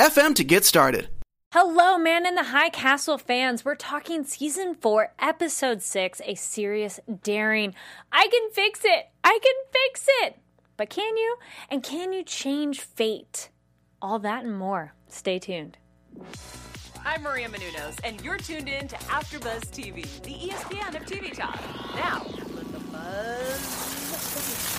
FM to get started. Hello, Man in the High Castle fans. We're talking season four, episode six, a serious daring. I can fix it. I can fix it. But can you? And can you change fate? All that and more. Stay tuned. I'm Maria Menounos, and you're tuned in to AfterBuzz TV, the ESPN of TV talk. Now, let the buzz.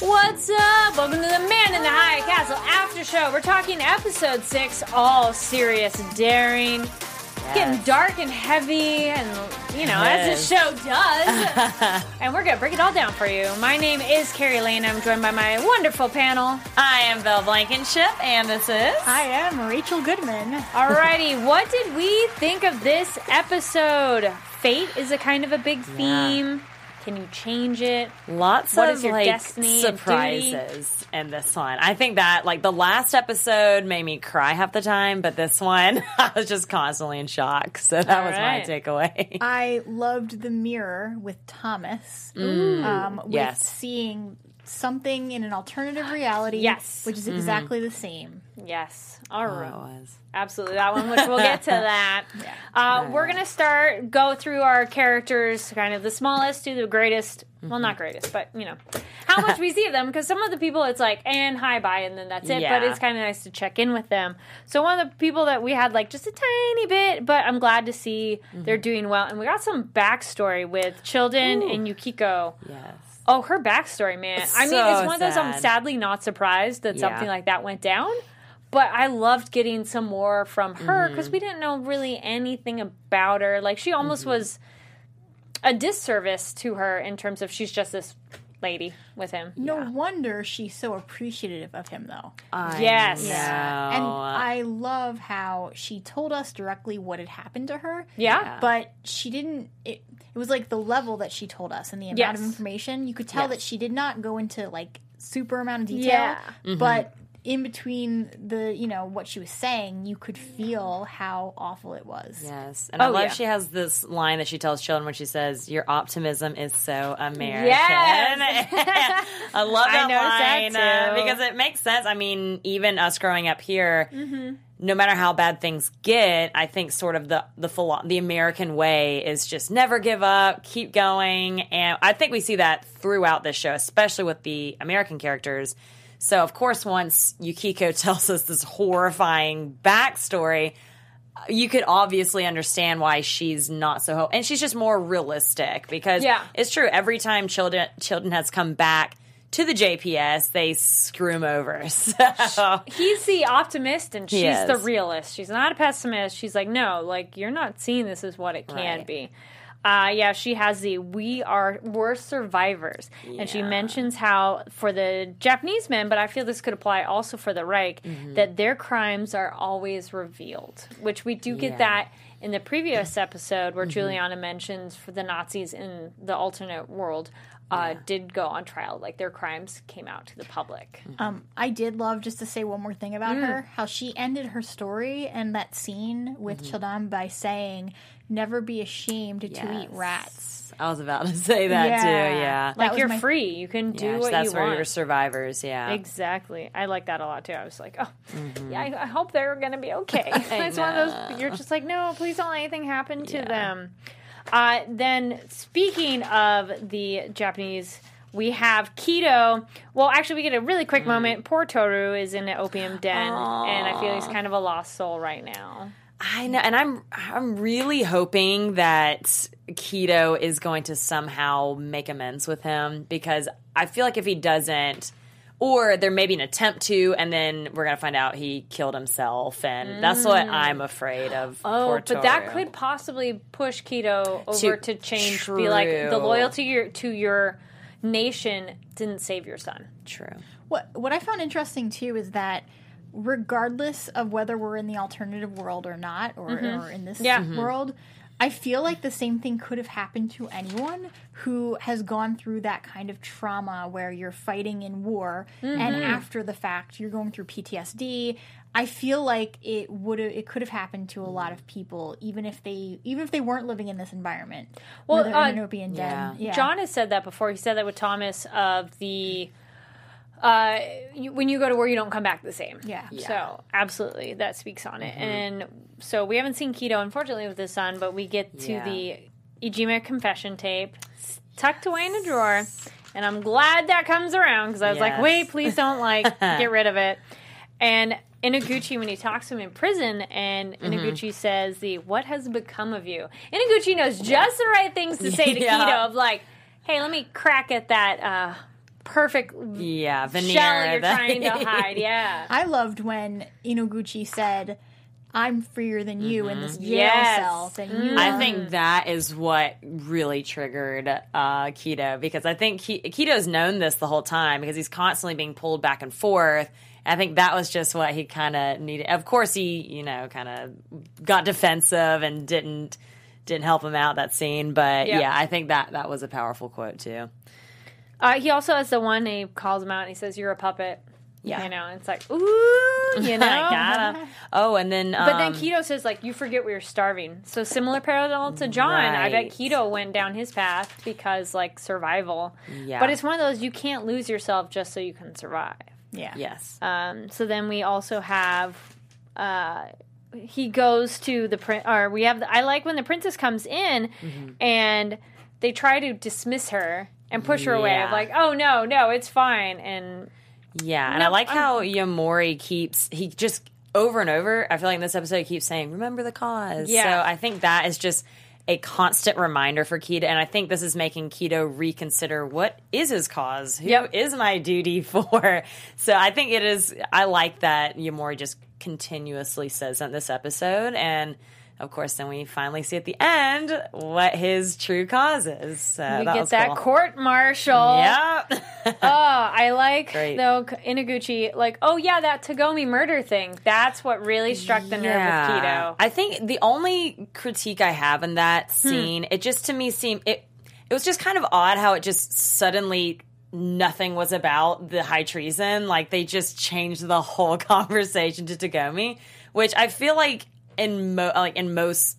What's up? Welcome to the Man in the High Castle After Show. We're talking episode six, all serious, daring, yes. getting dark and heavy, and you know, yes. as the show does. and we're gonna break it all down for you. My name is Kari Lane. I'm joined by my wonderful panel. I am Bell Blankenship, and this is I am Rachel Goodman. Alrighty, what did we think of this episode? Fate is a kind of a big theme. Yeah. Can you change it? Lots what of like surprises in this one. I think that like the last episode made me cry half the time, but this one I was just constantly in shock. So that All was right. my takeaway. I loved the mirror with Thomas. Mm, um, with yes. seeing something in an alternative reality. Yes. Which is mm-hmm. exactly the same. Yes. All right. Oh, Absolutely. That one, which we'll get to that. yeah. uh, we're going to start, go through our characters, kind of the smallest to the greatest. Mm-hmm. Well, not greatest, but, you know, how much we see of them. Because some of the people, it's like, and hi, bye, and then that's it. Yeah. But it's kind of nice to check in with them. So one of the people that we had, like, just a tiny bit, but I'm glad to see mm-hmm. they're doing well. And we got some backstory with Childan Ooh. and Yukiko. Yes. Oh, her backstory, man. I mean, it's one of those I'm sadly not surprised that yeah. something like that went down. But I loved getting some more from her because mm-hmm. we didn't know really anything about her. Like she almost mm-hmm. was a disservice to her in terms of she's just this lady with him. No yeah. wonder she's so appreciative of him, though. I yes, yeah. and I love how she told us directly what had happened to her. Yeah, but she didn't. It, it was like the level that she told us and the amount yes. of information. You could tell yes. that she did not go into like super amount of detail. Yeah. Mm-hmm. But in between the you know what she was saying you could feel how awful it was yes and oh, i love yeah. she has this line that she tells Childan when she says your optimism is so american yes. i love that I line that uh, because it makes sense i mean even us growing up here mm-hmm. No matter how bad things get i think sort of the the philo- the american way is just never give up keep going and i think we see that throughout this show especially with the american characters so, of course, once Yukiko tells us this horrifying backstory, you could obviously understand why she's not so ho- and she's just more realistic because yeah. it's true every time Childan Childan has come back to the JPS, they screw him over. So. He's the optimist and she's the realist. She's not a pessimist. She's like, no, like you're not seeing this as what it can right. be. Uh, yeah, she has the "We are we're survivors," yeah. and she mentions how for the Japanese men, but I feel this could apply also for the Reich, mm-hmm. that their crimes are always revealed, which we do get yeah. that in the previous episode where mm-hmm. Juliana mentions for the Nazis in the alternate world. Uh, yeah. Did go on trial, like their crimes came out to the public. Mm-hmm. Um, I did love just to say one more thing about mm. her, how she ended her story and that scene with mm-hmm. Childan by saying, never be ashamed yes. to eat rats. I was about to say that yeah. too. Yeah, like you're my... free. You can do yeah, what that's you where want. you're survivors. Yeah, exactly. I like that a lot too. I was like, oh, mm-hmm. yeah. I, I, hope they're gonna be okay. it's one of those. You're just like, no, please don't let anything happen to yeah. them. Uh, then speaking of the Japanese we have Kido. Well, actually, we get a really quick mm. moment. Poor Toru is in an opium den, Aww. and I feel he's kind of a lost soul right now. I know, and I'm I'm really hoping that Kido is going to somehow make amends with him because I feel like if he doesn't, or there may be an attempt to, and then we're gonna find out he killed himself, and mm. that's what mm. I'm afraid of. Oh, but that could possibly push Kido over to, to change, true. be like the loyalty your, to your nation didn't save your son. True. What what I found interesting too is that regardless of whether we're in the alternative world or not, or, mm-hmm. or in this yeah. Mm-hmm. I feel like the same thing could have happened to anyone who has gone through that kind of trauma where you're fighting in war mm-hmm. and after the fact you're going through PTSD. I feel like it would it could have happened to a lot of people even if they even if they weren't living in this environment. Well, uh, yeah. yeah. John has said that before. He said that with Thomas of the uh, you, when you go to war, you don't come back the same. Yeah. yeah. So absolutely, that speaks on it. Mm-hmm. And so we haven't seen Kido, unfortunately, with his son, but we get to yeah. the Ijima confession tape tucked away in a drawer. And I'm glad that comes around because I was yes. like, wait, please don't like get rid of it. And Inaguchi, when he talks to him in prison, and mm-hmm. Inaguchi says, "The what has become of you?" Inaguchi knows just the right things to say to yeah. Kido of like, "Hey, let me crack at that uh, perfect yeah veneer shell you're trying to hide. Yeah, I loved when Inoguchi said. I'm freer than you mm-hmm. in this mm-hmm. jail yes. cell than you. I think that is what really triggered uh, Kido because I think Ki- Kido's known this the whole time because he's constantly being pulled back and forth. I think that was just what he kind of needed. Of course, he you know kind of got defensive and didn't didn't help him out that scene. But yep. yeah, I think that that was a powerful quote too. Uh, he also has the one he calls him out and he says, "You're a puppet." Yeah, you know, it's like ooh, you know. gotta. Oh, and then um, but then Kido says like, "You forget we were starving." So similar parallel to John. Right. I bet Kido went down his path because like survival. Yeah, but it's one of those you can't lose yourself just so you can survive. Yeah. Yes. Um, so then we also have. Uh, he goes to the print, or we have. The, I like when the princess comes in, mm-hmm. and they try to dismiss her and push her yeah. away. Of like, oh no, no, it's fine. And yeah, and no, I like I'm, how Yamori keeps he just over and over. I feel like in this episode he keeps saying, "Remember the cause." Yeah, so I think that is just a constant reminder for Kido, and I think this is making Kido reconsider what is his cause, Who yep. is my duty for. So I think it is. I like that Yamori just continuously says in this episode, and of course, then we finally see at the end what his true cause is. So we that get that cool. court martial. Yep. oh, I like Great. though Inaguchi. Like, oh yeah, that Tagomi murder thing. That's what really struck the yeah. nerve with Kido. I think the only critique I have in that hmm. scene, hmm. it just to me seemed it. It was just kind of odd how it just suddenly nothing was about the high treason. Like they just changed the whole conversation to Tagomi, which I feel like in mo- like in most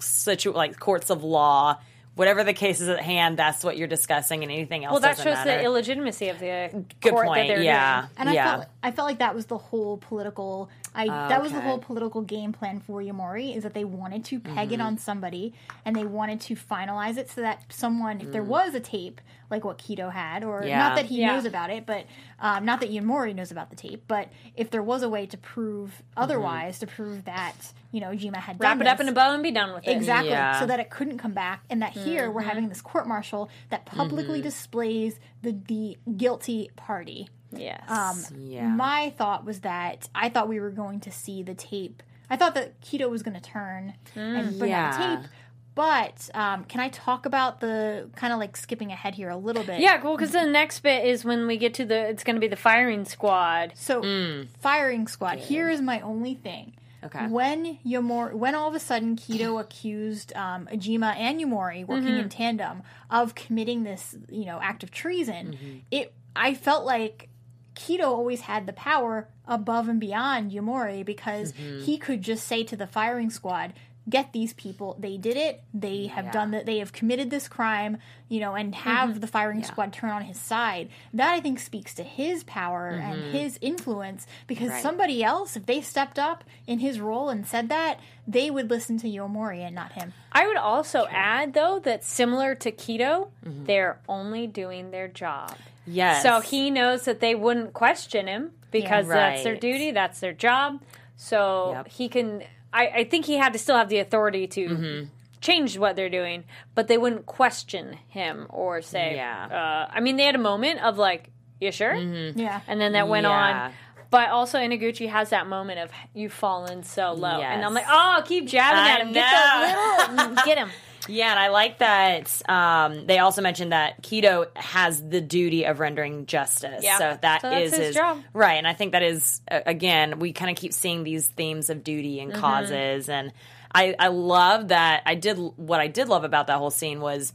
situ like courts of law whatever the case is at hand, that's what you're discussing, and anything else. Well, that shows matter. the illegitimacy of the Good court point. that yeah. Doing. And yeah. I felt I felt like that was the whole political. I okay. that was the whole political game plan for Yamori is that they wanted to peg mm-hmm. it on somebody, and they wanted to finalize it so that someone, if mm. there was a tape like what Kido had, or yeah. not that he yeah. knows about it, but um, not that Yamori knows about the tape, but if there was a way to prove mm-hmm. otherwise, mm-hmm. to prove that you know Jima had wrap it up in a bow and be done with it, exactly, yeah. so that it couldn't come back, and that here mm-hmm. we're having this court martial that publicly mm-hmm. displays the the guilty party. Yes. Um, yeah. My thought was that I thought we were going to see the tape. I thought that Kido was going to turn mm, and bring yeah. out the tape, but um, can I talk about the kind of like skipping ahead here a little bit? Yeah, cool. Because the next bit is when we get to the. It's going to be the firing squad. So mm. firing squad. Here is my only thing. Okay. When Yamori, when all of a sudden Kido accused um, Ijima and Yamori working mm-hmm. in tandem of committing this, you know, act of treason, mm-hmm. it I felt like Kido always had the power above and beyond Yamori because mm-hmm. he could just say to the firing squad, get these people they did it they have yeah. done that they have committed this crime you know and have mm-hmm. the firing yeah. squad turn on his side that i think speaks to his power mm-hmm. and his influence because right. somebody else if they stepped up in his role and said that they would listen to Yamori and not him i would also add though that similar to kido mm-hmm. they're only doing their job yes so he knows that they wouldn't question him because yeah, right. that's their duty that's their job so yep. he can I, I think he had to still have the authority to mm-hmm. change what they're doing, but they wouldn't question him or say, yeah. Uh, I mean, they had a moment of like, "You sure?" Mm-hmm. Yeah, and then that went yeah. on. But also, Inaguchi has that moment of you've fallen so low, yes. and I'm like, oh, keep jabbing I at him, know. get the little, get him. Yeah, and I like that um, they also mentioned that Kido has the duty of rendering justice. Yeah. So that so is his, his, job. Right. And I think that is, uh, again, we kind of keep seeing these themes of duty and mm-hmm. causes. And I, I love that. I did, what I did love about that whole scene was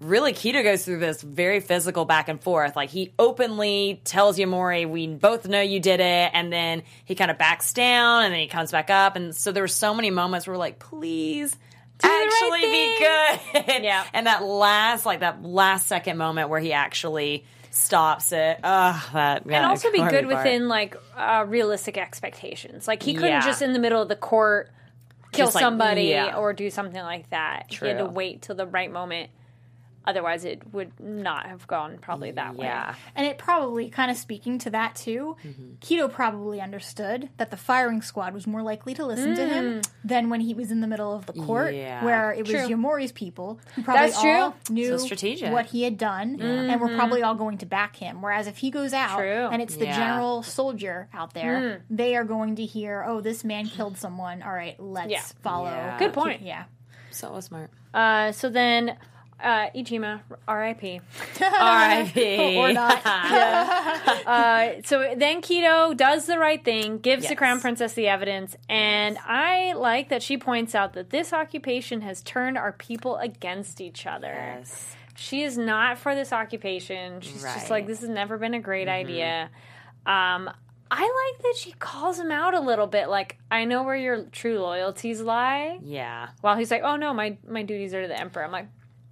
really Kido goes through this very physical back and forth. Like he openly tells Yamori, "We both know you did it," and then he kind of backs down, and then he comes back up. And so there were so many moments where we're like, "Please." Do actually right be good. yeah. And that last, like that last second moment where he actually stops it. Ugh, that and also be good part. within like uh, realistic expectations. Like he couldn't yeah. just in the middle of the court kill just somebody like, yeah. or do something like that. True. He had to wait till the right moment. Otherwise, it would not have gone probably that way. And it probably, kind of speaking to that too, mm-hmm. Kido probably understood that the firing squad was more likely to listen mm. to him mm. than when he was in the middle of the court, yeah. where it was true. Yamori's people who probably That's all true. knew so what he had done mm-hmm. and were probably all going to back him. Whereas if he goes out true. and it's the yeah. general soldier out there, mm. they are going to hear, oh, this man killed someone. All right, let's yeah. follow. Good point. Yeah. So smart. Uh, so then uh, Ijima, R.I.P. R.I.P. or not. yeah. uh, so then Kido does the right thing, gives yes. the crown princess the evidence, and I like that she points out that this occupation has turned our people against each other. Yes. She is not for this occupation. She's right. just like, this has never been a great mm-hmm. idea. Um, I like that she calls him out a little bit. Like, I know where your true loyalties lie. Yeah. While he's like, "Oh no, my my duties are to the emperor." I'm like,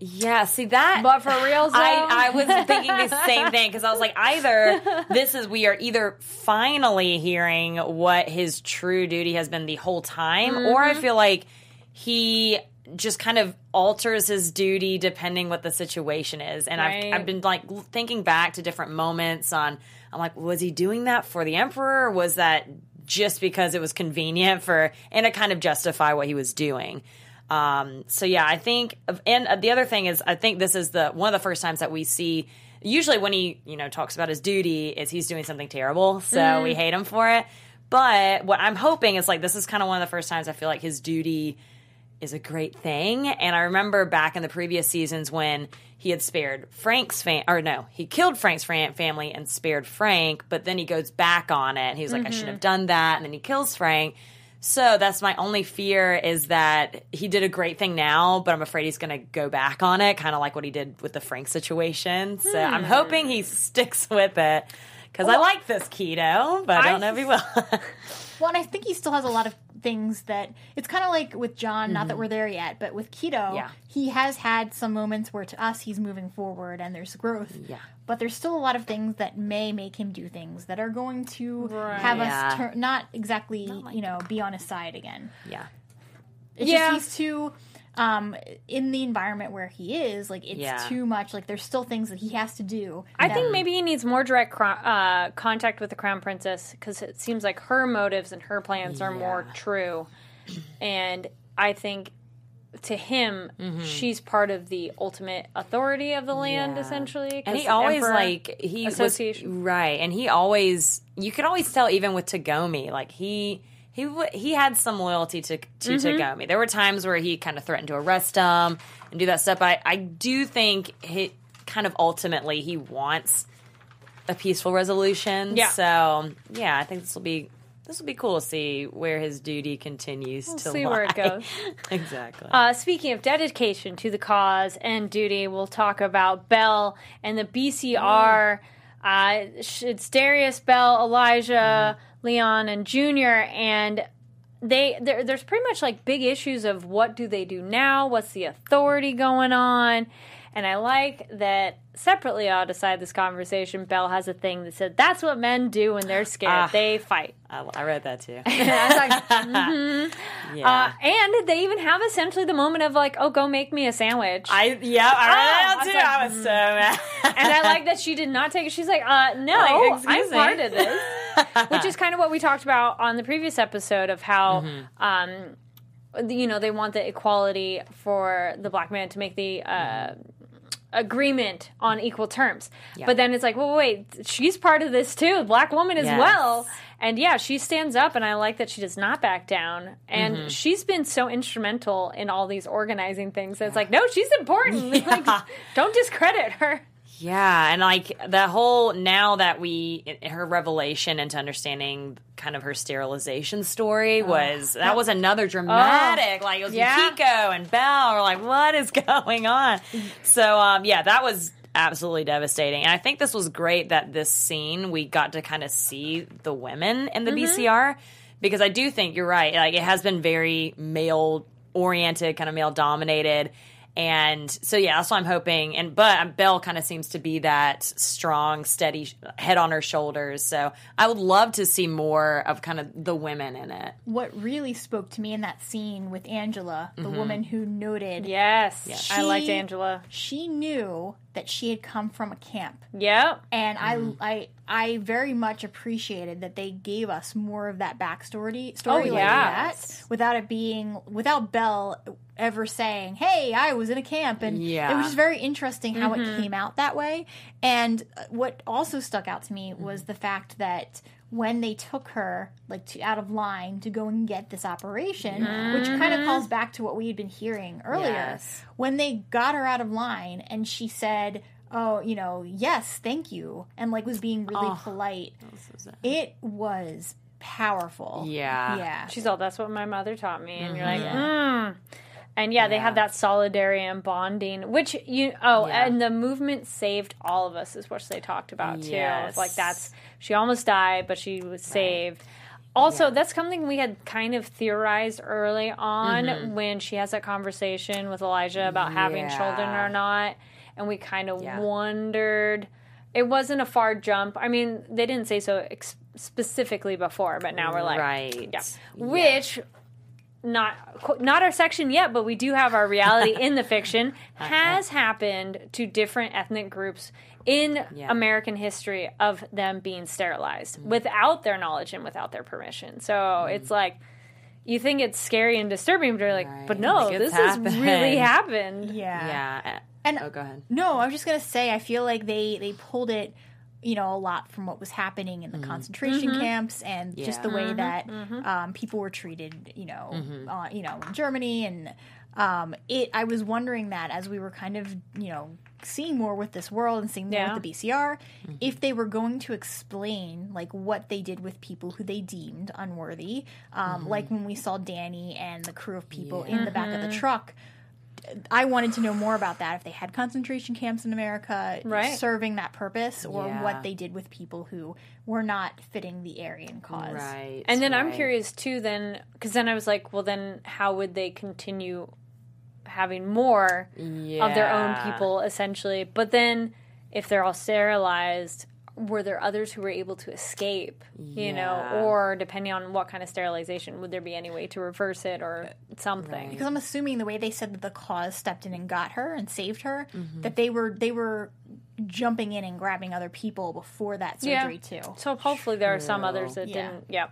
yeah, see that. But for real, I, I was thinking the same thing because I was like, either this is we are either finally hearing what his true duty has been the whole time, mm-hmm. or I mm-hmm. feel like he just kind of alters his duty depending what the situation is. And right. I've, I've been like thinking back to different moments on. I'm like, was he doing that for the emperor? was that just because it was convenient for and to kind of justify what he was doing? Um, so yeah, I think, and the other thing is, I think this is the one of the first times that we see. Usually, when he you know talks about his duty, is he's doing something terrible, so mm. we hate him for it. But what I'm hoping is like this is kind of one of the first times I feel like his duty is a great thing. And I remember back in the previous seasons when he had spared Frank's fam or no, he killed Frank's family and spared Frank, but then he goes back on it. And he was like, mm-hmm. I shouldn't have done that. And then he kills Frank. So that's my only fear is that he did a great thing now, but I'm afraid he's going to go back on it, kind of like what he did with the Frank situation. So hmm. I'm hoping he sticks with it because well, I like this Kido, but I don't know if he will. well, and I think he still has a lot of things that it's kind of like with John, not mm-hmm. that we're there yet, but with Kido, yeah. he has had some moments where to us he's moving forward and there's growth. Yeah but there's still a lot of things that may make him do things that are going to right. have yeah. us turn not exactly not like you know be on his side again yeah it's yeah. just he's too um in the environment where he is like it's yeah. too much like there's still things that he has to do i think maybe he needs more direct uh, contact with the crown princess because it seems like her motives and her plans are more true and i think to him, mm-hmm. she's part of the ultimate authority of the land, yeah. essentially. And he always like he association, was, right? And he always you could always tell, even with Tagomi, like he he he had some loyalty to to mm-hmm. There were times where he kind of threatened to arrest him and do that stuff. But I, I do think he kind of ultimately he wants a peaceful resolution. Yeah. So yeah, I think this will be this will be cool to see where his duty continues we'll to see lie. where it goes. exactly. Uh, speaking of dedication to the cause and duty, we'll talk about Bell and the BCR. Mm. Uh, it's Darius, Bell, Elijah, mm. Leon, and Junior, and they there's pretty much like big issues of what do they do now? What's the authority going on? And I like that separately I'll decide this conversation. Bell has a thing that said, That's what men do when they're scared. Uh, they fight. I, I, read that too. like, mm-hmm. yeah. Uh, and they even have essentially the moment of like, Oh, go make me a sandwich. I, yeah, I read oh, that too. I was, like, I was so mad. and I like that she did not take it. She's like, uh, No, like, I'm part of this. Which is kind of what we talked about on the previous episode of how. Mm-hmm. Um, you know they want the equality for the black man to make the uh, agreement on equal terms. Yeah. But then it's like, well, wait, she's part of this too, black woman as yes. well. And yeah, she stands up, and I like that she does not back down. And mm-hmm. she's been so instrumental in all these organizing things. It's like, no, she's important. Yeah. Like, don't discredit her. Yeah, and like the whole now that we her revelation into understanding kind of her sterilization story oh. was that was another dramatic oh. like it was yeah. Kiko and Bell are like what is going on? So um yeah, that was absolutely devastating. And I think this was great that this scene we got to kind of see the women in the mm-hmm. BCR because I do think you're right. Like it has been very male oriented, kind of male dominated and so yeah, that's what I'm hoping. And but Bell kind of seems to be that strong, steady head on her shoulders. So I would love to see more of kind of the women in it. What really spoke to me in that scene with Angela, the mm-hmm. woman who noted, yes, she, I liked Angela. She knew that she had come from a camp. Yeah. And mm-hmm. I I I very much appreciated that they gave us more of that backstory story oh, like that without it being without Bell ever saying, "Hey, I was in a camp." And yeah. it was just very interesting how mm-hmm. it came out that way. And what also stuck out to me was mm-hmm. the fact that when they took her like to out of line to go and get this operation, mm-hmm. which kind of calls back to what we had been hearing earlier. Yes. When they got her out of line and she said, "Oh, you know, yes, thank you," and like was being really oh, polite. So it was powerful. Yeah, yeah. She's all, "That's what my mother taught me," and mm-hmm. you're like, mm. And yeah, they have that solidarity and bonding, which you oh, yeah. and the movement saved all of us is what they talked about too. Yes. Like that's she almost died, but she was saved. Right. Also, yeah. that's something we had kind of theorized early on mm-hmm. when she has that conversation with Elijah about having children or not, and we kind of wondered. It wasn't a far jump. I mean, they didn't say so ex- specifically before, but now we're like, right, yeah. Which not not our section yet, but we do have our reality in the fiction has happened to different ethnic groups in yeah. American history of them being sterilized mm. without their knowledge and without their permission. So mm. it's like you think it's scary and disturbing, but you're like, right. but no, like this happened. has really happened. Yeah, yeah. And oh, go ahead. No, I was just gonna say, I feel like they they pulled it you know a lot from what was happening in the mm-hmm. concentration mm-hmm. camps and yeah. just the way mm-hmm. that mm-hmm. um, people were treated you know mm-hmm. uh, you know in Germany and um, it I was wondering that as we were kind of you know seeing more with this world and seeing more yeah. with the BCR mm-hmm. if they were going to explain like what they did with people who they deemed unworthy um, like when we saw Danny and the crew of people yeah. in the back of the truck I wanted to know more about that if they had concentration camps in America right. serving that purpose or yeah. what they did with people who were not fitting the Aryan cause. Right. And then right. I'm curious too then cuz then I was like, well then how would they continue having more yeah. of their own people essentially? But then if they're all sterilized, were there others who were able to escape you yeah. know or depending on what kind of sterilization would there be any way to reverse it or something right. because i'm assuming the way they said that the cause stepped in and got her and saved her mm-hmm. that they were they were jumping in and grabbing other people before that surgery yeah. too so hopefully there are some others that yeah. didn't yeah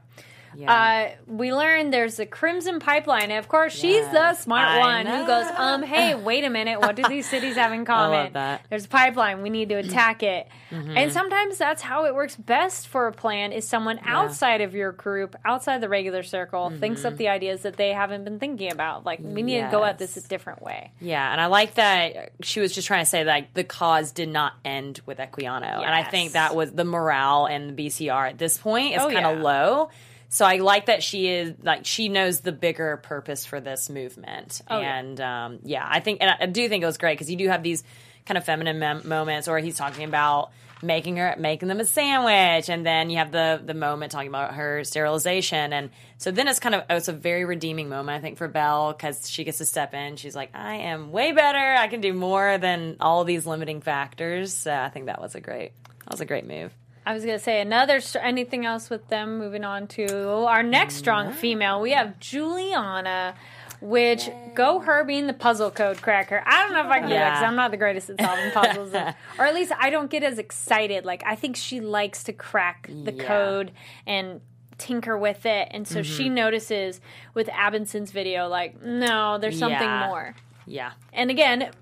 yeah. Uh, we learned there's a Crimson Pipeline. And of course, she's yes, the smart I one know. who goes, um, hey, wait a minute. What do these cities have in common? There's a pipeline. We need to attack it. Mm-hmm. And sometimes that's how it works best for a plan is someone yeah. outside of your group, outside the regular circle, mm-hmm. thinks up the ideas that they haven't been thinking about. Like, we need yes. to go at this a different way. Yeah. And I like that she was just trying to say that like, the cause did not end with Equiano. Yes. And I think that was the morale in the BCR at this point is oh, kind of yeah. low. So I like that she is like she knows the bigger purpose for this movement, oh, and yeah. Um, yeah, I think and I do think it was great because you do have these kind of feminine mem- moments, or he's talking about making her making them a sandwich, and then you have the the moment talking about her sterilization, and so then it's kind of it's a very redeeming moment I think for Bell because she gets to step in. She's like, I am way better. I can do more than all these limiting factors. So I think that was a great that was a great move. I was going to say another anything else with them. Moving on to our next strong female, we have Juliana. Which Yay. go her being the puzzle code cracker. I don't know if I can do that because I'm not the greatest at solving puzzles, or at least I don't get as excited. Like I think she likes to crack the yeah. code and tinker with it, and so mm-hmm. she notices with Abendsen's video, like, no, there's something yeah. more. Yeah. And again,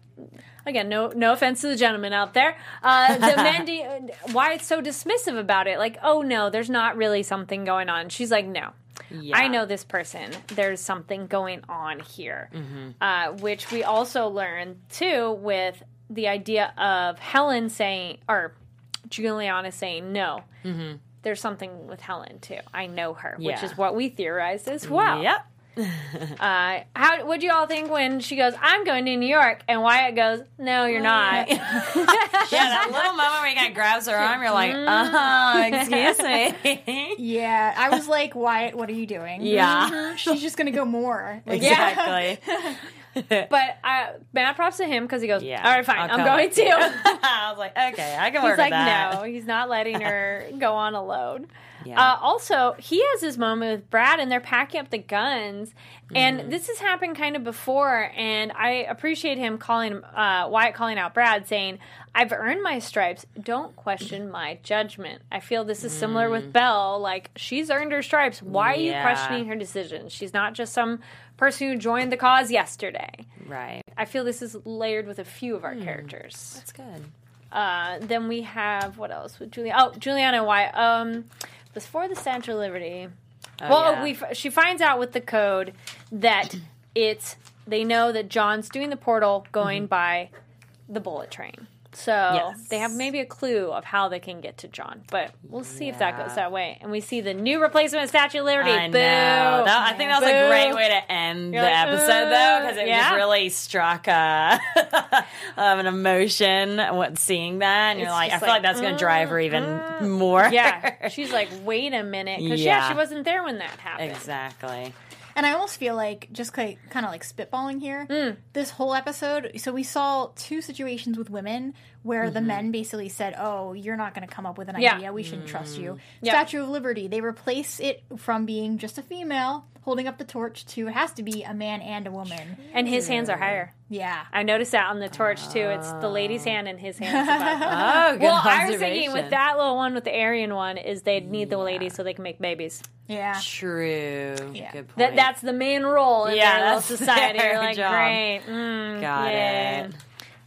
again, no no offense to the gentleman out there. Uh, do, why it's so dismissive about it? Like, oh no, there's not really something going on. She's like, no. Yeah. I know this person. There's something going on here, mm-hmm. uh, which we also learn too with the idea of Helen saying, or Juliana saying, no. Mm-hmm. There's something with Helen too. I know her, yeah. which is what we theorized as well. Yep. uh, how would you all think when she goes, "I'm going to New York," and Wyatt goes, "No, you're not." yeah, that little moment where he kind of grabs her arm, you're like, "Uh, excuse me." yeah, I was like, "Wyatt, what are you doing?" Yeah, she's just gonna go more. Like, exactly. but I, mad props to him because he goes, yeah, all right, fine, i am going to. I was like, okay, I can work He's like, that. no, he's not letting her go on alone. Yeah. Uh, also, he has his moment with Brad, and they're packing up the guns. And mm-hmm. this has happened kind of before, and I appreciate him calling uh, Wyatt calling out Brad, saying, "I've earned my stripes. Don't question my judgment." I feel this is similar mm. with Bell. Like she's earned her stripes. Why yeah. are you questioning her decisions? She's not just some person who joined the cause yesterday. Right. I feel this is layered with a few of our mm. characters. That's good. Uh, then we have what else with Julia? Oh, Juliana and Wyatt. Um, before the Statue of Liberty. Oh, well, yeah. we she finds out with the code that it's they know that John's doing the portal going mm-hmm. by the bullet train. So yes. they have maybe a clue of how they can get to John, but we'll see yeah. if that goes that way. And we see the new replacement of Statue of Liberty. I Boo! That, I think that was Boo. a great way to end You're the like, episode, though, because it yeah. just really struck uh, an emotion when seeing that. And it's you're like, I feel like, like that's going to drive her even mm, more. Yeah, she's like, wait a minute, because yeah. yeah, she wasn't there when that happened. Exactly. And I almost feel like just kind of like spitballing here. Mm. This whole episode, so we saw two situations with women where mm-hmm. the men basically said, "Oh, you're not going to come up with an yeah. idea. We shouldn't mm. trust you." Mm. Yep. Statue of Liberty, they replace it from being just a female holding up the torch to it has to be a man and a woman. And his hands are higher. Yeah. I noticed that on the torch too. It's the lady's hand and his hand. oh, good Well, I was thinking with that little one with the Aryan one is they'd need yeah. the lady so they can make babies. Yeah. True. Yeah. Good point. That, that's the main role in yeah, their society. You're like, job. great. Mm, Got yeah. it.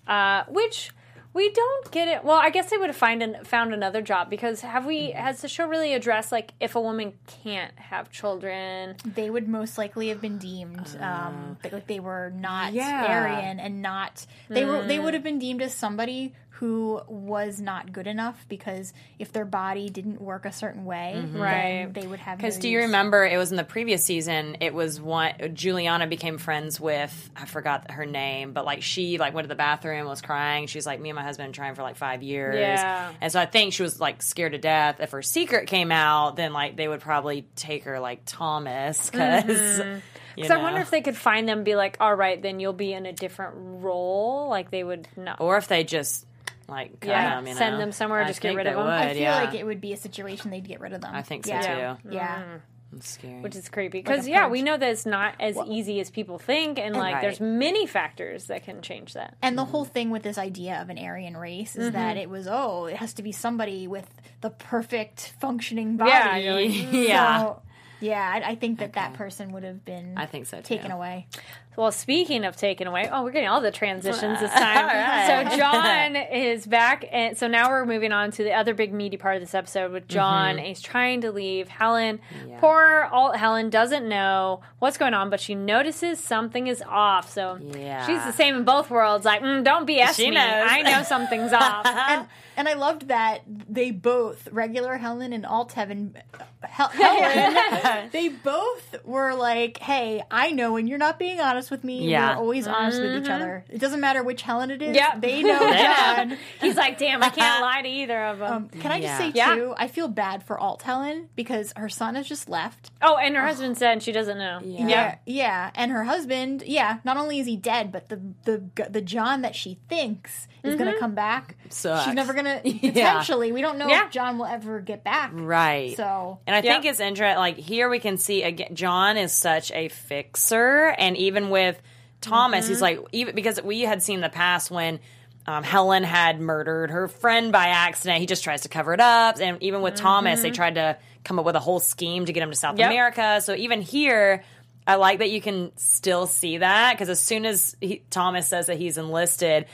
Uh, which we don't get it. Well, I guess they would have find an, found another job because have we mm-hmm. has the show really addressed like if a woman can't have children? They would most likely have been deemed uh, um, like they were not yeah. Aryan and not they mm. were they would have been deemed as somebody who was not good enough because if their body didn't work a certain way, mm-hmm. right, they would have. Because no do you remember it was in the previous season? It was one Juliana became friends with I forgot her name, but like she like went to the bathroom, was crying. She's like, me and my husband trying for like five years, yeah. And so I think she was like scared to death. If her secret came out, then like they would probably take her like Thomas because. Mm-hmm. Because I wonder if they could find them, be like, all right, then you'll be in a different role. Like they would know. Or if they just like, yeah, them, send know? them somewhere, I just get rid of them. Would, I feel yeah. like it would be a situation they'd get rid of them. I think so yeah. too. Yeah. Mm. That's scary. Which is creepy because like yeah, we know that it's not as well, easy as people think, and, and like right. there's many factors that can change that. And the whole thing with this idea of an Aryan race is mm-hmm. that it was oh, it has to be somebody with the perfect functioning body. Yeah, like, yeah. So, yeah, I, I think that okay. that person would have been. I think so. Too. Taken away. Well, speaking of taken away, oh, we're getting all the transitions this time. right. So John is back, and so now we're moving on to the other big meaty part of this episode with John. Mm-hmm. he's trying to leave Helen. Yeah. Poor alt Helen doesn't know what's going on, but she notices something is off. So yeah. she's the same in both worlds. Like, mm, don't BS she me. Knows. I know something's off. and, and I loved that they both, regular Helen and alt Heaven, Helen, they both were like, "Hey, I know when you're not being honest." Honest with me. Yeah. We're always honest mm-hmm. with each mm-hmm. other. It doesn't matter which Helen it is. Yeah. They know John. He's like, damn, I can't lie to either of them. Um, can I just say, yeah. too, I feel bad for Alt Helen because her son has just left. Oh, and her husband said she doesn't know. Yeah. yeah. Yeah. And her husband, yeah, not only is he dead, but the, the, the John that she thinks is mm-hmm. going to come back. Sucks. She's never going to, potentially, we don't know if John will ever get back. Right. So. And I think it's interesting, like, here we can see, again, John is such a fixer. And even with, Thomas, mm-hmm. he's like even because we had seen the past when um, Helen had murdered her friend by accident. He just tries to cover it up, and even with mm-hmm. Thomas, they tried to come up with a whole scheme to get him to South yep. America. So even here, I like that you can still see that because as soon as he, Thomas says that he's enlisted,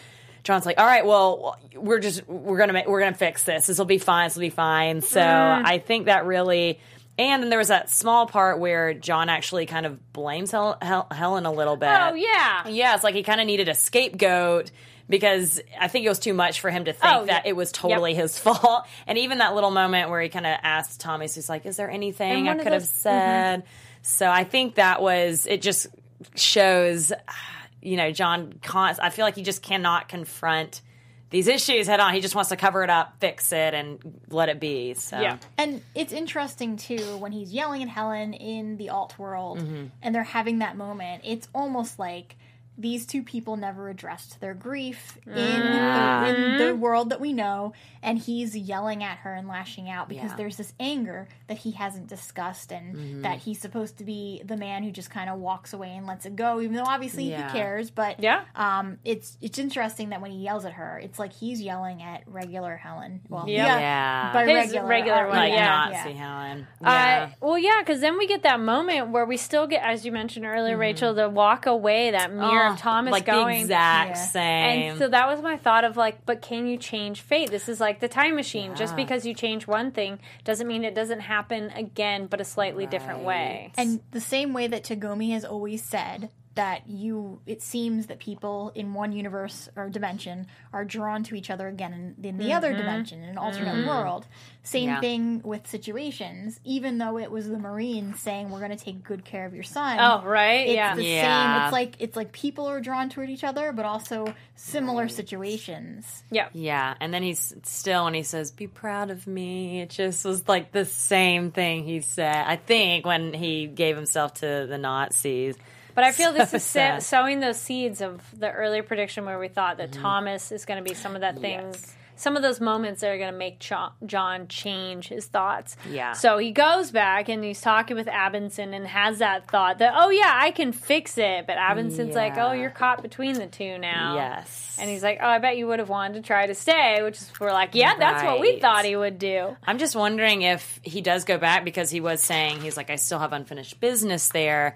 John's like, all right, well, we're just we're gonna make, we're gonna fix this. This will be fine. This will be fine. So mm. I think that really. And then there was that small part where John actually kind of blames Hel- Hel- Helen a little bit. Oh yeah, yeah. It's like he kind of needed a scapegoat because I think it was too much for him to think oh, that yeah. it was totally yep. his fault. And even that little moment where he kind of asked Tommy, so he's like, "Is there anything I could those, have said?" Mm-hmm. So I think that was it. Just shows you know, John, I feel like he just cannot confront these issues head on. He just wants to cover it up, fix it, and let it be. So yeah, and it's interesting too when he's yelling at Helen in the alt world, mm-hmm. and they're having that moment. It's almost like these two people never addressed their grief in, the, in the world that we know, and he's yelling at her and lashing out because yeah. there's this anger that he hasn't discussed, and mm-hmm. that he's supposed to be the man who just kind of walks away and lets it go, even though obviously yeah. he cares. But yeah, um, it's it's interesting that when he yells at her, it's like he's yelling at regular Helen. Well, yeah, yeah. but regular, regular one, like yeah, Nazi Helen. Yeah. Uh, well, yeah, because then we get that moment where we still get, as you mentioned earlier, mm-hmm. Rachel, the walk away, that mirror of Thomas like going. The exact yeah. same. And so that was my thought of like, but can you change fate? This is like the time machine. Yeah. Just because you change one thing doesn't mean it doesn't happen again, but a slightly right. different way. And the same way that Tagomi has always said that you it seems that people in one universe or dimension are drawn to each other again in, in the mm-hmm. other dimension in an alternate mm-hmm. world same yeah. thing with situations even though it was the marines saying we're going to take good care of your son oh right it's yeah the yeah. same it's like it's like people are drawn toward each other but also similar right. situations yeah yeah and then he's still when he says be proud of me it just was like the same thing he said i think when he gave himself to the nazis but I feel this is sowing those seeds of the earlier prediction where we thought that mm-hmm. Thomas is going to be some of that things. Yes some of those moments that are going to make John change his thoughts. Yeah. So he goes back and he's talking with Abendsen and has that thought that, oh, yeah, I can fix it. But Abendsen's yeah. like, oh, you're caught between the two now. Yes. And he's like, oh, I bet you would have wanted to try to stay, which is, we're like, yeah, right. that's what we thought he would do. I'm just wondering if he does go back because he was saying, he's like, I still have unfinished business there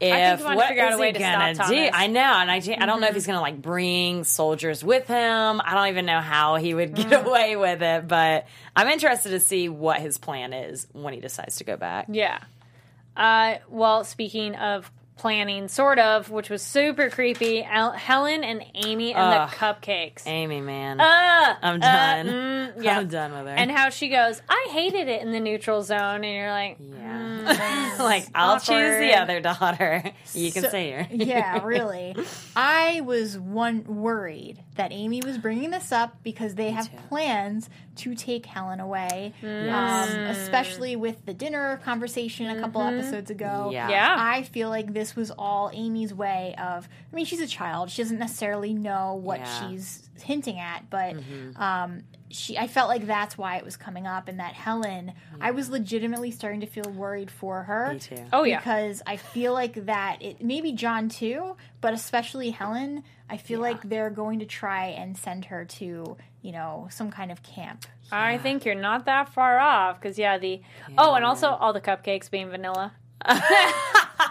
if what figure out a way to gonna stop do? I know, and I, I don't mm-hmm. know if mm-hmm. he's gonna like bring soldiers with him. I don't even know how he would get mm. away with it, but I'm interested to see what his plan is when he decides to go back. Yeah. Uh, well, speaking of planning, sort of, which was super creepy. El- Helen and Amy and Ugh, the cupcakes. Amy, man, uh, I'm done. Uh, mm, yeah. I'm done with her. And how she goes, I hated it in the neutral zone, and you're like, yeah, mm, like I'll awkward. choose the other daughter. You can so, say her. yeah, really. I was one worried that Amy was bringing this up because they have plans to take Helen away, mm. um, especially with the dinner conversation a couple mm-hmm. episodes ago. Yeah. yeah. I feel like this was all Amy's way of. I mean, she's a child; she doesn't necessarily know what yeah. she's hinting at, but mm-hmm. um, she. I felt like that's why it was coming up, and that Helen. Yeah. I was legitimately starting to feel worried for her. Me too. Oh yeah, because I feel like that. It maybe John too, but especially Helen. I feel yeah. like they're going to try and send her to you know, some kind of camp. Yeah. I think you're not that far off because yeah, the yeah. oh, and also all the cupcakes being vanilla.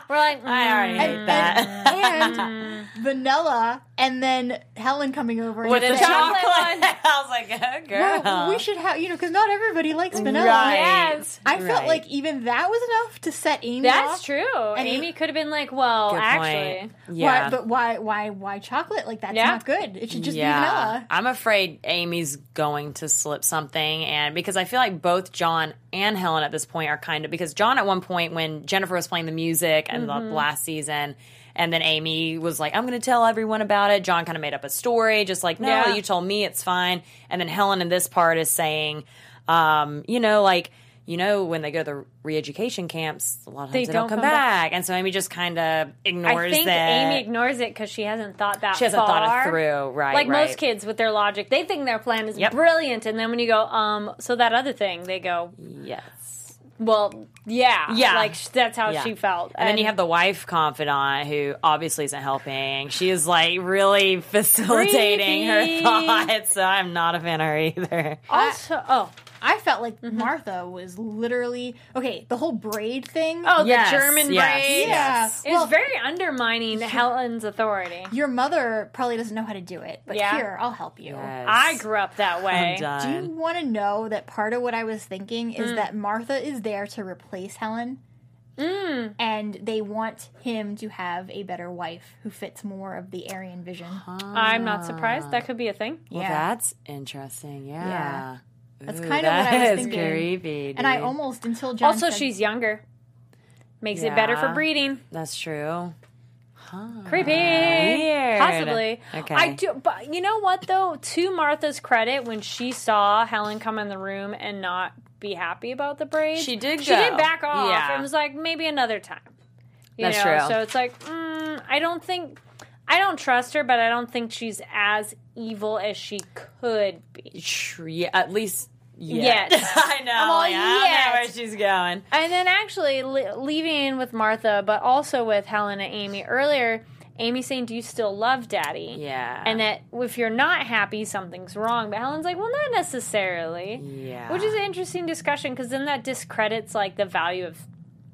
We're like, mm, I already hate and, that. And, and vanilla, and then Helen coming over with the chocolate one. I was like, oh, girl, well, we should have you know because not everybody likes vanilla. Right. Yes. I felt like even that was enough to set Amy. That's off. true. And Amy could have been like, well, good actually, point. yeah, why, but why, why, why chocolate? Like that's yeah. not good. It should just yeah. be vanilla. I'm afraid Amy's going to slip something, and because I feel like both John and Helen at this point are kind of because John at one point when Jennifer was playing the music and mm-hmm. the last season. And then Amy was like, I'm going to tell everyone about it. John kind of made up a story, just like, no, yeah. you told me it's fine. And then Helen in this part is saying, um, you know, like, you know, when they go to the re-education camps, a lot of times they, they don't, don't, come, come back. back. and so Amy just kind of ignores. I think that. Amy ignores it because she hasn't thought that. She hasn't far. thought it through, right? Like right. most kids with their logic, they think their plan is yep. brilliant, and then when you go, um, so that other thing, they go, yes. Well, yeah, yeah, like that's how yeah. she felt. And, and, then you have the wife confidant who obviously isn't helping. She is like really facilitating creepy. her thoughts. So I'm not a fan of her either. Also, oh, I felt like mm-hmm. Martha was literally okay. The whole braid thing. Oh, yes, the German yes, braid. Yes. It well, was very undermining Helen's authority. Your mother probably doesn't know how to do it, but yeah. here I'll help you. Yes. I grew up that way. Do you want to know that part of what I was thinking is mm. that Martha is there to replace Helen? Mm. And they want him to have a better wife who fits more of the Aryan vision. I'm not surprised. That could be a thing. Well, yeah. that's interesting. Yeah. yeah. That's kind of what I was thinking. Creepy, dude. And I almost until John Also, said, she's younger. Makes yeah. it better for breeding. That's true. Huh. Creepy. Weird. Possibly. Okay. I do, but you know what though? To Martha's credit, when she saw Helen come in the room and not be happy about the braid. She did. She go. did back off. Yeah. and was like maybe another time. You That's know? true. So it's like mm, I don't think I don't trust her, but I don't think she's as evil as she could be. Yeah, at least Yet. Yes. I know. Well, like, I know where she's going. And then actually leaving with Martha, but also with Helen and Amy earlier, Amy saying, "Do you still love Daddy?" Yeah, and that if you're not happy, something's wrong. But Helen's like, "Well, not necessarily." Yeah, which is an interesting discussion because then that discredits like the value of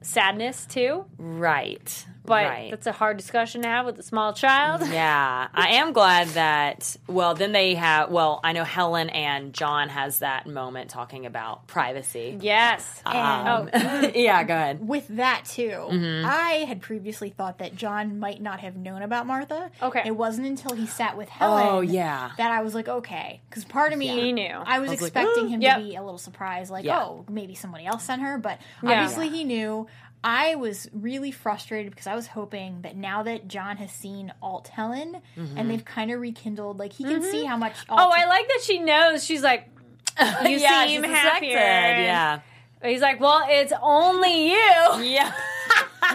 sadness too. Right. But right. that's a hard discussion to have with a small child. Yeah. I am glad that well then they have well, I know Helen and John has that moment talking about privacy. Yes. Um, and, oh. yeah, go ahead. With that too. Mm-hmm. I had previously thought that John might not have known about Martha. Okay. It wasn't until he sat with Helen oh, yeah. that I was like, okay. Because part of me he knew. I was, I was expecting like, him yep. to be a little surprised, like, yeah. oh, maybe somebody else sent her, but obviously yeah. he knew. I was really frustrated because I was hoping that now that John has seen Alt Helen mm-hmm. and they've kind of rekindled, like he can mm-hmm. see how much. Alt oh, I like that she knows. She's like, you yeah, seem happier. Yeah. He's like, well, it's only you. Yeah.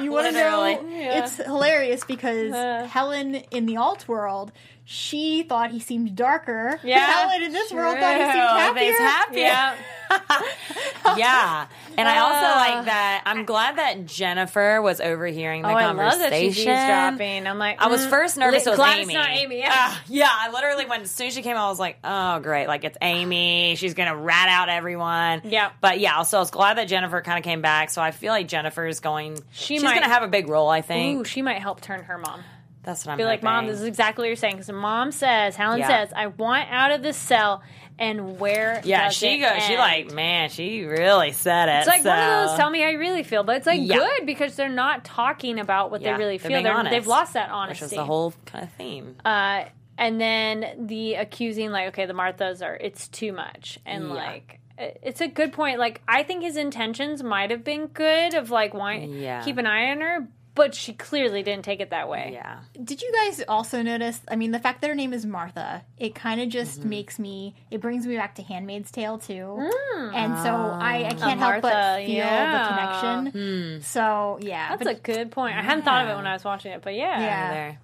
you want to know? Yeah. It's hilarious because uh. Helen in the alt world, she thought he seemed darker. Yeah. Helen in this True. world thought he seemed happier. He's happier. Yeah. yeah. And I also uh. like that. I'm glad that Jennifer was overhearing the oh, conversation. I love that she's eavesdropping. I'm like, mm, I was mm, first nervous li- it was glad Amy. It's not Amy. Yeah. Uh, yeah. I literally when as soon as she came, I was like, oh great, like it's Amy. She's gonna rat out everyone. Yeah. But yeah, so I was glad that Jennifer kind of came back. So I feel like Jennifer is going. She she's might, gonna have a big role. I think. Ooh, she might help turn her mom. That's what I'm. Be like, mom, this is exactly what you're saying. Because mom says, Helen yeah. says, I want out of this cell, and where? Yeah, she goes. End? She like, man, she really said it. It's like so. one of those. Tell me how you really feel, but it's like yeah. good because they're not talking about what yeah, they really feel. They're, they've lost that honesty, which is the whole kind of theme. Uh, and then the accusing, like, okay, the Marthas are. It's too much, and like it's a good point. Like I think his intentions might have been good of like want yeah. keep an eye on her, but she clearly didn't take it that way. Yeah. Did you guys also notice? I mean, the fact that her name is Martha, it kind of just mm-hmm. makes me. It brings me back to *Handmaid's Tale* too, mm. and so I, I can't help but feel yeah. the connection. Mm. So yeah, that's but, a good point. I hadn't thought of it when I was watching it, but yeah, yeah, there.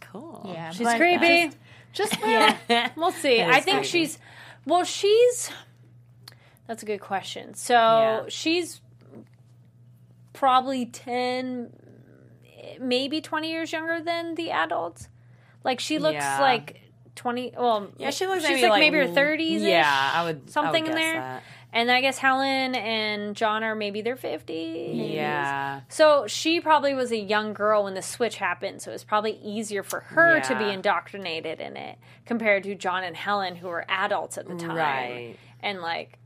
cool. Yeah, she's creepy. Just, just yeah, we'll see. I think creepy. she's. Well, she's. That's a good question. So yeah. she's probably 10 maybe 20 years younger than the adults. Like she looks yeah. like 20 well yeah she looks she's maybe like, like, maybe her 30s yeah i would something I would in there that. and i guess helen and john are maybe they're 50 yeah so she probably was a young girl when the switch happened so it was probably easier for her yeah. to be indoctrinated in it compared to john and helen who were adults at the time right and like.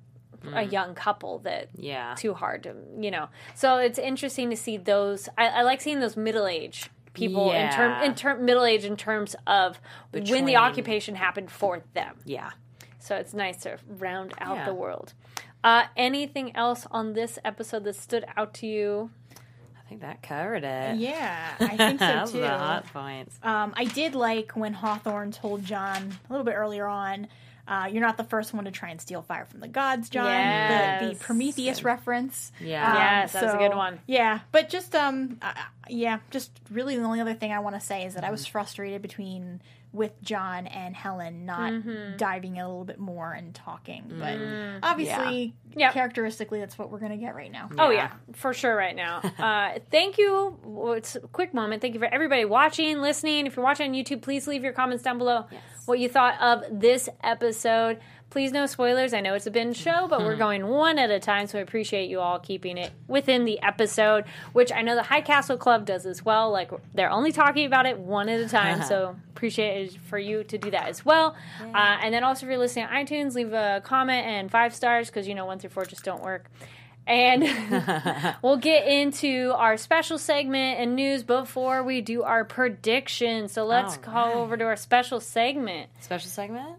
A young couple that yeah too hard to you know so it's interesting to see those i, I like seeing those middle age people yeah. in term in term middle age in terms of Between. when the occupation happened for them yeah so it's nice to round out yeah. the world uh, anything else on this episode that stood out to you I think that covered it. Yeah, I think so too. the hot points. Um, I did like when Hawthorne told John a little bit earlier on uh, you're not the first one to try and steal fire from the gods, John. Yes. The, the Prometheus reference. Yeah, um, yes, that's so, a good one. Yeah, but just um, uh, yeah, just really the only other thing I want to say is that mm. I was frustrated between with John and Helen not mm-hmm. diving a little bit more and talking. But mm, obviously, yeah. Yep. characteristically, that's what we're going to get right now. Yeah. Oh, yeah, for sure, right now. uh, thank you. Well, it's a quick moment. Thank you for everybody watching, listening. If you're watching on YouTube, please leave your comments down below yes. what you thought of this episode. Please no spoilers. I know it's a binge show, but we're going one at a time, so I appreciate you all keeping it within the episode, which I know the High Castle Club does as well. Like they're only talking about it one at a time, so appreciate it for you to do that as well. Uh, and then also if you're listening on iTunes, leave a comment and five stars because you know one through four just don't work. And we'll get into our special segment and news before we do our prediction. So let's All call right. over to our special segment. Special segment?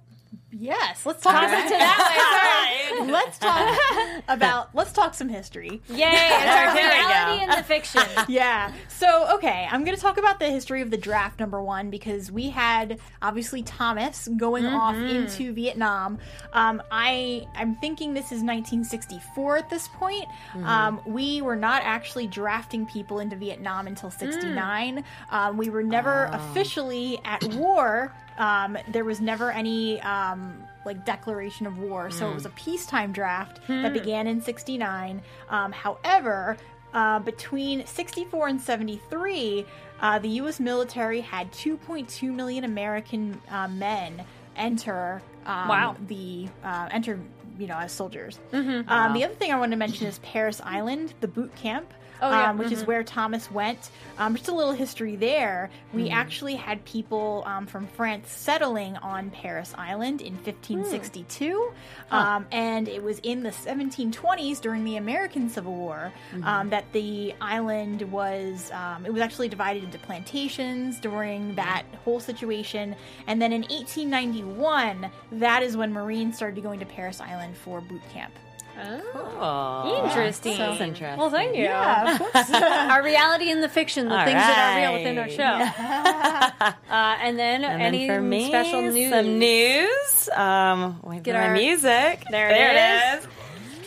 Yes, let's talk about that. let's talk about let's talk some history. Yay! It's our reality and the fiction. yeah. So okay, I'm going to talk about the history of the draft number one because we had obviously Thomas going mm-hmm. off into Vietnam. Um, I I'm thinking this is 1964 at this point. Mm-hmm. Um, we were not actually drafting people into Vietnam until 69. Mm. Um, we were never oh. officially at war um, there was never any um, like declaration of war, so it was a hmm. peacetime draft that hmm. began in '69. Um, however, uh, between 64 and 73, uh, the U.S. military had 2.2 million American uh, men enter. Um, wow. The uh, enter you know, as soldiers. Mm-hmm. Um. The other thing I wanted to mention is Parris Island, the boot camp oh, yeah. um, which mm-hmm. is where Thomas went. Um, just a little history there. We mm. actually had people um, from France settling on Parris Island in 1562, mm. Um, and it was in the 1720s during the American Civil War mm-hmm. Um, that the island was. Um, it was actually divided into plantations during that whole situation, and then in 1891, that is when Marines started going to Parris Island for boot camp. Oh, cool. interesting. That's interesting. Well, thank you. Yeah, our reality and the fiction, the All things right. that are real within our show. uh, and then and any then for me, special news? Some news. Um, wait Get for our, my music. There, there it is. is.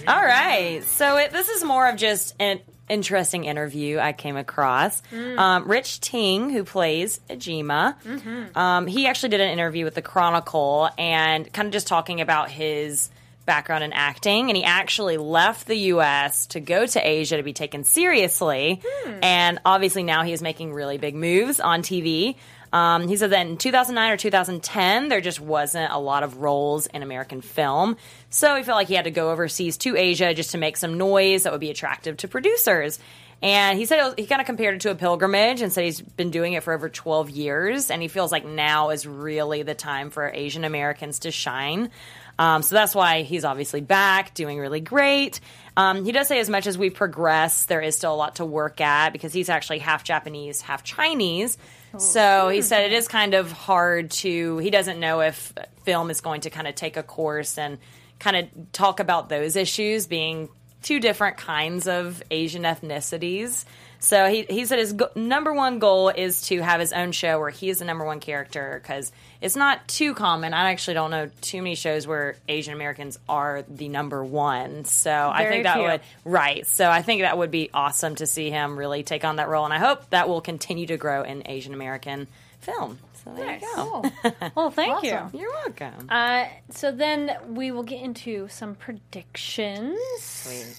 All right. So it, this is more of just an interesting interview I came across. Mm. Um, Rich Ting, who plays Ijima, mm-hmm. um, he actually did an interview with the Chronicle and kind of just talking about his background in acting, and he actually left the U.S. to go to Asia to be taken seriously. Hmm. And obviously now he is making really big moves on TV. Um, he said that in 2009 or 2010, there just wasn't a lot of roles in American film. So he felt like he had to go overseas to Asia just to make some noise that would be attractive to producers. And he said was, he kind of compared it to a pilgrimage and said he's been doing it for over 12 years. And he feels like now is really the time for Asian Americans to shine. Um, so that's why he's obviously back, doing really great. Um, he does say as much as we progress, there is still a lot to work at because he's actually half Japanese, half Chinese. Oh, so he said it is kind of hard to. He doesn't know if film is going to kind of take a course and kind of talk about those issues being two different kinds of Asian ethnicities. So he, he said his go- number one goal is to have his own show where he is the number one character because it's not too common. I actually don't know too many shows where Asian Americans are the number one. So Very I think that few. would right. So I think that would be awesome to see him really take on that role, and I hope that will continue to grow in Asian American film. So there nice. you go. Cool. well, thank awesome. you. You're welcome. Uh, so then we will get into some predictions. Sweet.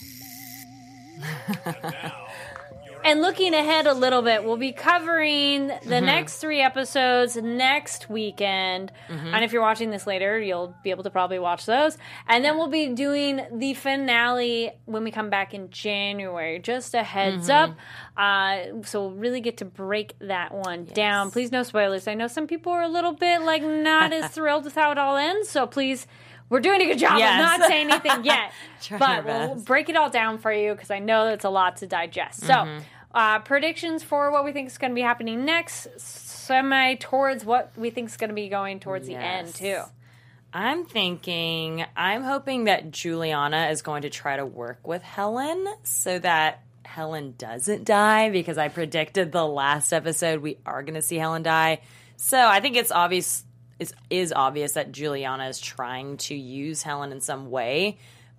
And looking ahead a little bit, we'll be covering the mm-hmm. next three episodes next weekend. Mm-hmm. And if you're watching this later, you'll be able to probably watch those. And then we'll be doing the finale when we come back in January. Just a heads mm-hmm. up. Uh, so we'll really get to break that one yes. down. Please, no spoilers. I know some people are a little bit like not as thrilled with how it all ends. So please we're doing a good job yes. of not saying anything yet, but we'll break it all down for you because I know it's a lot to digest. So, mm-hmm. Uh, predictions for what we think is going to be happening next, semi towards what we think is going to be going towards yes. the end too. I'm thinking, I'm hoping that Juliana is going to try to work with Helen so that Helen doesn't die because I predicted the last episode we are going to see Helen die. So I think it's obvious it is is obvious that Juliana is trying to use Helen in some way.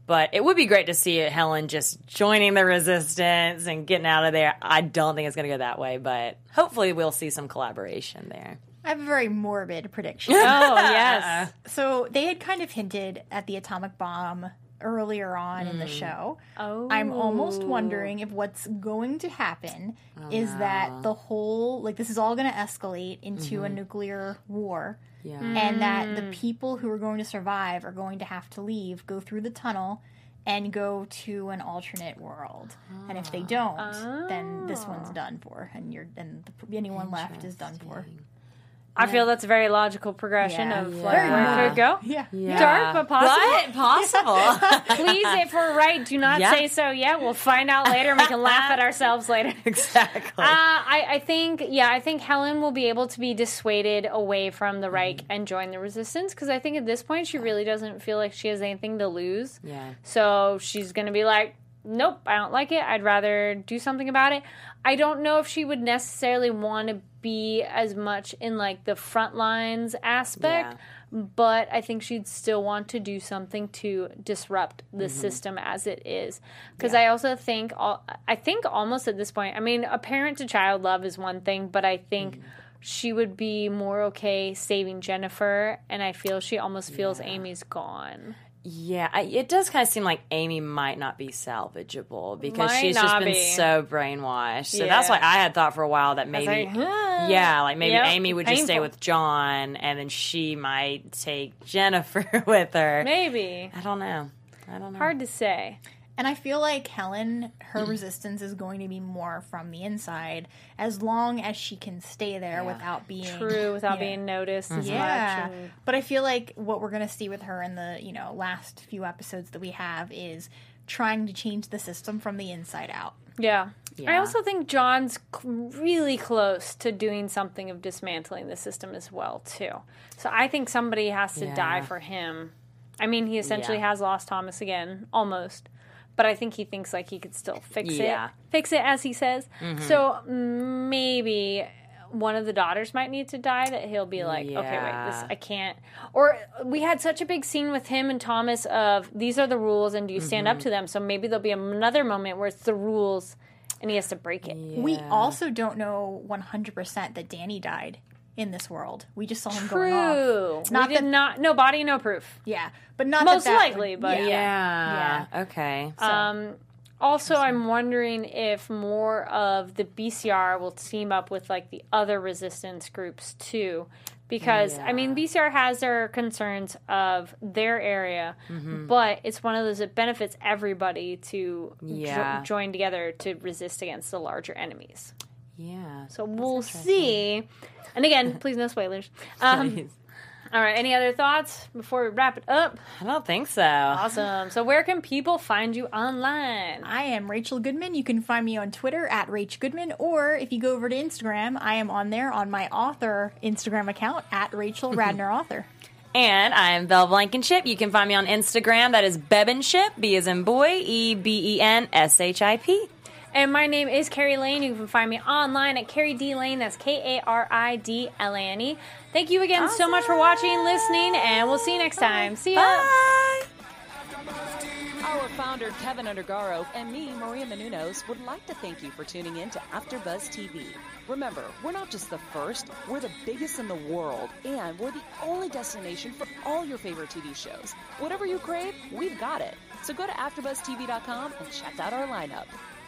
But it would be great to see Helen just joining the resistance and getting out of there. I don't think it's going to go that way, but hopefully we'll see some collaboration there. I have a very morbid prediction. oh, yes. So they had kind of hinted at the atomic bomb earlier on mm. in the mm. show. Oh. I'm almost wondering if what's going to happen oh, is no. that the whole like this is all going to escalate into mm-hmm. a nuclear war. Yeah. And that the mm. people who are going to survive are going to have to leave, go through the tunnel and go to an alternate world. And if they don't, oh. then this one's ah. done for and you're and anyone left is done for. I feel that's a very logical progression yeah, of yeah. like where it could go. Yeah. yeah. Dark but possible. What? Possible. Please, if we're right, do not say so yet. We'll find out later and we can laugh at ourselves later. Exactly. Uh, I, I, think, yeah, I think Helen will be able to be dissuaded away from the Reich mm. and join the resistance because I think at this point she really doesn't feel like she has anything to lose. Yeah. So she's going to be like, nope, I don't like it. I'd rather do something about it. I don't know if she would necessarily want to be as much in like the front lines aspect, yeah. but I think she'd still want to do something to disrupt the mm-hmm. system as it is. Because yeah. I also think, I think almost at this point, I mean, a parent to child love is one thing, but I think. Mm-hmm. She would be more okay saving Jennifer, and I feel she almost feels yeah. Amy's gone. Yeah, I, it does kind of seem like Amy might not be salvageable because might she's just been be. so brainwashed. So yeah. that's why I had thought for a while that maybe, like, huh. yeah, like maybe yep. Amy would Painful. just stay with John, and then she might take Jennifer with her. Maybe I don't know. I don't know. Hard to say. And I feel like Helen, her mm. resistance is going to be more from the inside, as long as she can stay there yeah. without being true, without yeah. being noticed mm-hmm. yeah. And... But I feel like what we're going to see with her in the you know last few episodes that we have is trying to change the system from the inside out. Yeah. yeah. I also think John's really close to doing something of dismantling the system as well too. So I think somebody has to die for him. I mean, he essentially has lost Thomas again, almost but I think he thinks like he could still fix yeah. it, fix it as he says. Mm-hmm. So maybe one of the daughters might need to die that he'll be like yeah. okay wait this i can't or we had such a big scene with him and thomas of these are the rules and do you stand mm-hmm. up to them so maybe there'll be another moment where it's the rules and he has to break it yeah. we also don't know 100% that danny died in this world. We just saw him True. going off. Not we did that, not no body, no proof. Yeah, but not most that that likely. Would, but yeah, yeah. yeah. okay. So. Um, also, I'm wondering if more of the BCR will team up with like the other resistance groups too, because yeah. I mean BCR has their concerns of their area, mm-hmm. but it's one of those that benefits everybody to yeah. jo- join together to resist against the larger enemies. Yeah. So we'll see. And again, please no spoilers. Um, please. All right. Any other thoughts before we wrap it up? I don't think so. Awesome. So, where can people find you online? I am Rachel Goodman. You can find me on Twitter at Rach Goodman, or if you go over to Instagram, I am on there on my author Instagram account at Rachel Radner Author. And I am Bell Blankenship. You can find me on Instagram. That is Bebenship, B as in boy, E B E N S H I P. And my name is Kari Lane. You can find me online at Kari D Lane. That's K A R I D L A N E. Thank you again awesome. so much for watching, listening, and we'll see you next time. See ya. Bye. Our founder, Kevin Undergaro, and me, Maria Menounos, would like to thank you for tuning in to AfterBuzz TV. Remember, we're not just the first, we're the biggest in the world, and we're the only destination for all your favorite TV shows. Whatever you crave, we've got it. So go to AfterBuzzTV.com and check out our lineup.